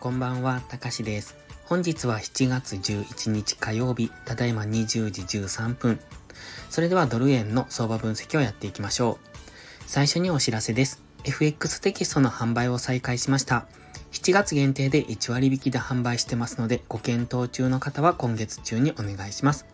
こんばんは、たかしです。本日は7月11日火曜日、ただいま20時13分。それではドル円の相場分析をやっていきましょう。最初にお知らせです。FX テキストの販売を再開しました。7月限定で1割引きで販売してますので、ご検討中の方は今月中にお願いします。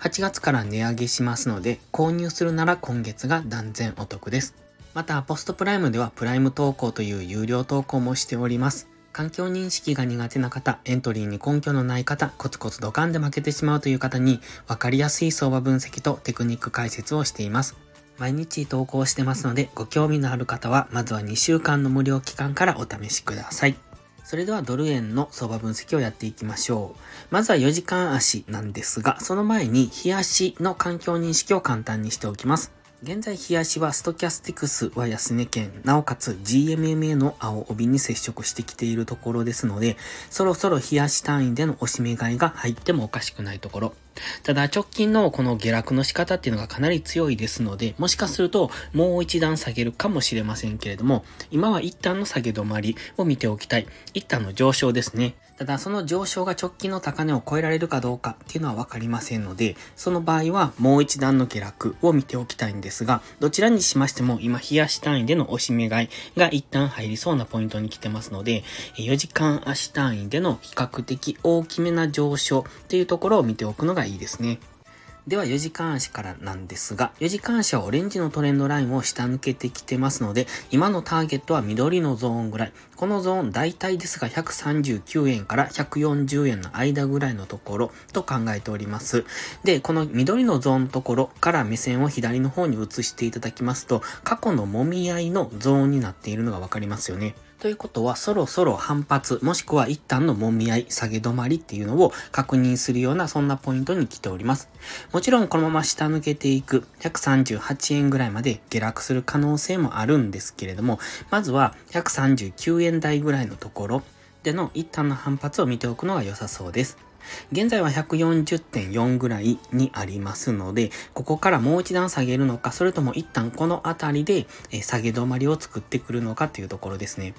8月から値上げしますので、購入するなら今月が断然お得です。また、ポストプライムではプライム投稿という有料投稿もしております。環境認識が苦手な方、エントリーに根拠のない方、コツコツドカンで負けてしまうという方に、わかりやすい相場分析とテクニック解説をしています。毎日投稿してますので、ご興味のある方は、まずは2週間の無料期間からお試しください。それではドル円の相場分析をやっていきましょう。まずは4時間足なんですが、その前に日足の環境認識を簡単にしておきます。現在、日足はストキャスティクスは安値圏、なおかつ GMMA の青帯に接触してきているところですので、そろそろ日足単位での押し目買いが入ってもおかしくないところ。ただ直近のこの下落の仕方っていうのがかなり強いですので、もしかするともう一段下げるかもしれませんけれども、今は一旦の下げ止まりを見ておきたい。一旦の上昇ですね。ただその上昇が直近の高値を超えられるかどうかっていうのはわかりませんので、その場合はもう一段の下落を見ておきたいんですが、どちらにしましても今冷やし単位での押し目買いが一旦入りそうなポイントに来てますので、4時間足単位での比較的大きめな上昇っていうところを見ておくのがいいですね。では4時間足からなんですが、4時間足はオレンジのトレンドラインを下抜けてきてますので、今のターゲットは緑のゾーンぐらい。このゾーン大体ですが139円から140円の間ぐらいのところと考えております。で、この緑のゾーンところから目線を左の方に移していただきますと、過去の揉み合いのゾーンになっているのがわかりますよね。ということは、そろそろ反発、もしくは一旦の揉み合い、下げ止まりっていうのを確認するような、そんなポイントに来ております。もちろん、このまま下抜けていく、138円ぐらいまで下落する可能性もあるんですけれども、まずは、139円台ぐらいのところでの一旦の反発を見ておくのが良さそうです。現在は140.4ぐらいにありますので、ここからもう一段下げるのか、それとも一旦この辺りで下げ止まりを作ってくるのかというところですね。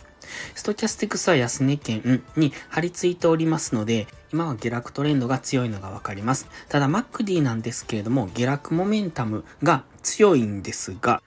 ストキャスティクスは安値圏に張り付いておりますので、今は下落トレンドが強いのがわかります。ただ、マックディなんですけれども、下落モメンタムが強いんですが、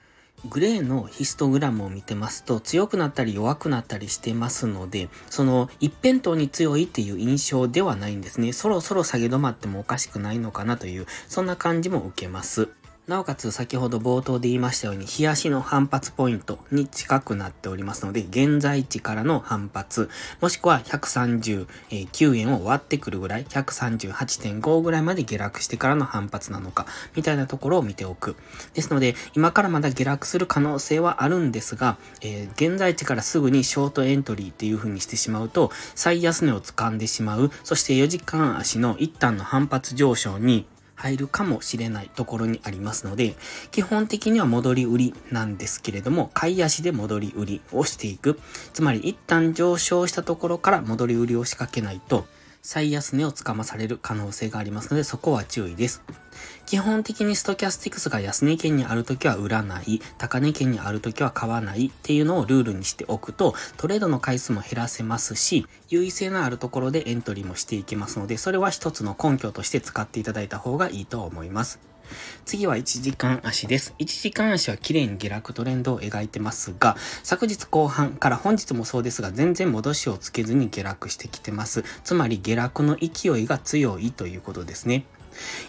グレーのヒストグラムを見てますと強くなったり弱くなったりしてますので、その一辺倒に強いっていう印象ではないんですね。そろそろ下げ止まってもおかしくないのかなという、そんな感じも受けます。なおかつ先ほど冒頭で言いましたように、日足の反発ポイントに近くなっておりますので、現在地からの反発、もしくは139円を割ってくるぐらい、138.5ぐらいまで下落してからの反発なのか、みたいなところを見ておく。ですので、今からまだ下落する可能性はあるんですが、えー、現在地からすぐにショートエントリーっていう風にしてしまうと、最安値を掴んでしまう、そして4時間足の一旦の反発上昇に、入るかもしれないところにありますので、基本的には戻り売りなんですけれども、買い足で戻り売りをしていく。つまり一旦上昇したところから戻り売りを仕掛けないと、最安値をつかまされる可能性がありますので、そこは注意です。基本的にストキャスティクスが安値圏にあるときは売らない、高値圏にあるときは買わないっていうのをルールにしておくと、トレードの回数も減らせますし、優位性のあるところでエントリーもしていけますので、それは一つの根拠として使っていただいた方がいいと思います。次は1時間足です。1時間足は綺麗に下落トレンドを描いてますが、昨日後半から本日もそうですが、全然戻しをつけずに下落してきてます。つまり下落の勢いが強いということですね。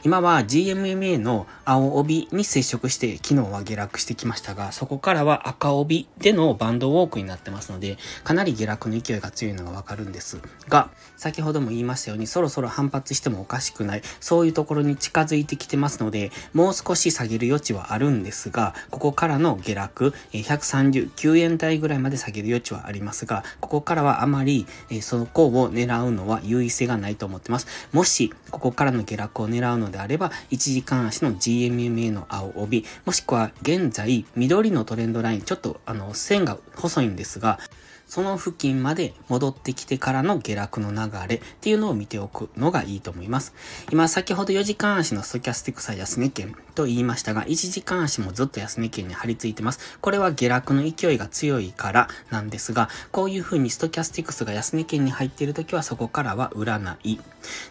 今は GMMA の青帯に接触して昨日は下落してきましたが、そこからは赤帯でのバンドウォークになってますので、かなり下落の勢いが強いのがわかるんですが、先ほども言いましたようにそろそろ反発してもおかしくない、そういうところに近づいてきてますので、もう少し下げる余地はあるんですが、ここからの下落、139円台ぐらいまで下げる余地はありますが、ここからはあまりそこを狙うのは優位性がないと思ってます。もし、ここからの下落を狙うのであれば、1時間足の GMMA の青帯、もしくは現在、緑のトレンドライン、ちょっとあの、線が細いんですが、その付近まで戻ってきてからの下落の流れっていうのを見ておくのがいいと思います。今先ほど4時間足のストキャスティクスは安値圏と言いましたが、1時間足もずっと安値圏に張り付いてます。これは下落の勢いが強いからなんですが、こういう風にストキャスティクスが安値圏に入っている時はそこからは売らない。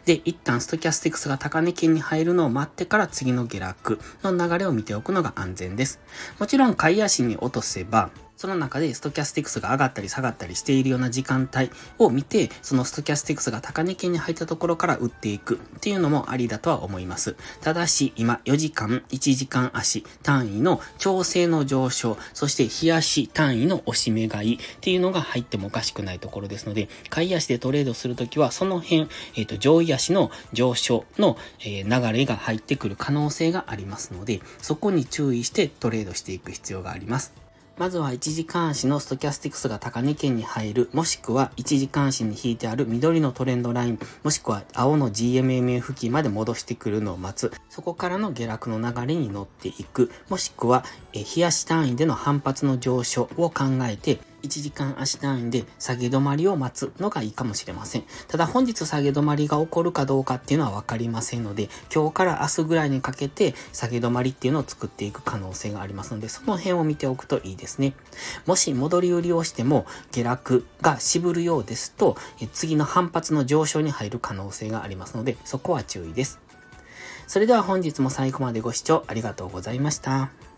で、一旦ストキャスティクスが高値圏に入るのを待ってから次の下落の流れを見ておくのが安全です。もちろん下位足に落とせば、その中でストキャスティクスが上がったり下がったりしているような時間帯を見て、そのストキャスティクスが高値圏に入ったところから売っていくっていうのもありだとは思います。ただし、今4時間、1時間足単位の調整の上昇、そして日足単位の押し目買いっていうのが入ってもおかしくないところですので、下位足でトレードするときは、その辺、えっ、ー、と、上位足の上昇の、えー、流れが入ってくる可能性がありますので、そこに注意してトレードしていく必要があります。まずは一時監視のストキャスティクスが高値圏に入る、もしくは一時監視に引いてある緑のトレンドライン、もしくは青の GMMA 付近まで戻してくるのを待つ。そこからの下落の流れに乗っていく、もしくは、え冷やし単位での反発の上昇を考えて、1時間足単位で下げ止まりを待つのがいいかもしれません。ただ本日下げ止まりが起こるかどうかっていうのはわかりませんので、今日から明日ぐらいにかけて下げ止まりっていうのを作っていく可能性がありますので、その辺を見ておくといいですね。もし戻り売りをしても下落が渋るようですと、次の反発の上昇に入る可能性がありますので、そこは注意です。それでは本日も最後までご視聴ありがとうございました。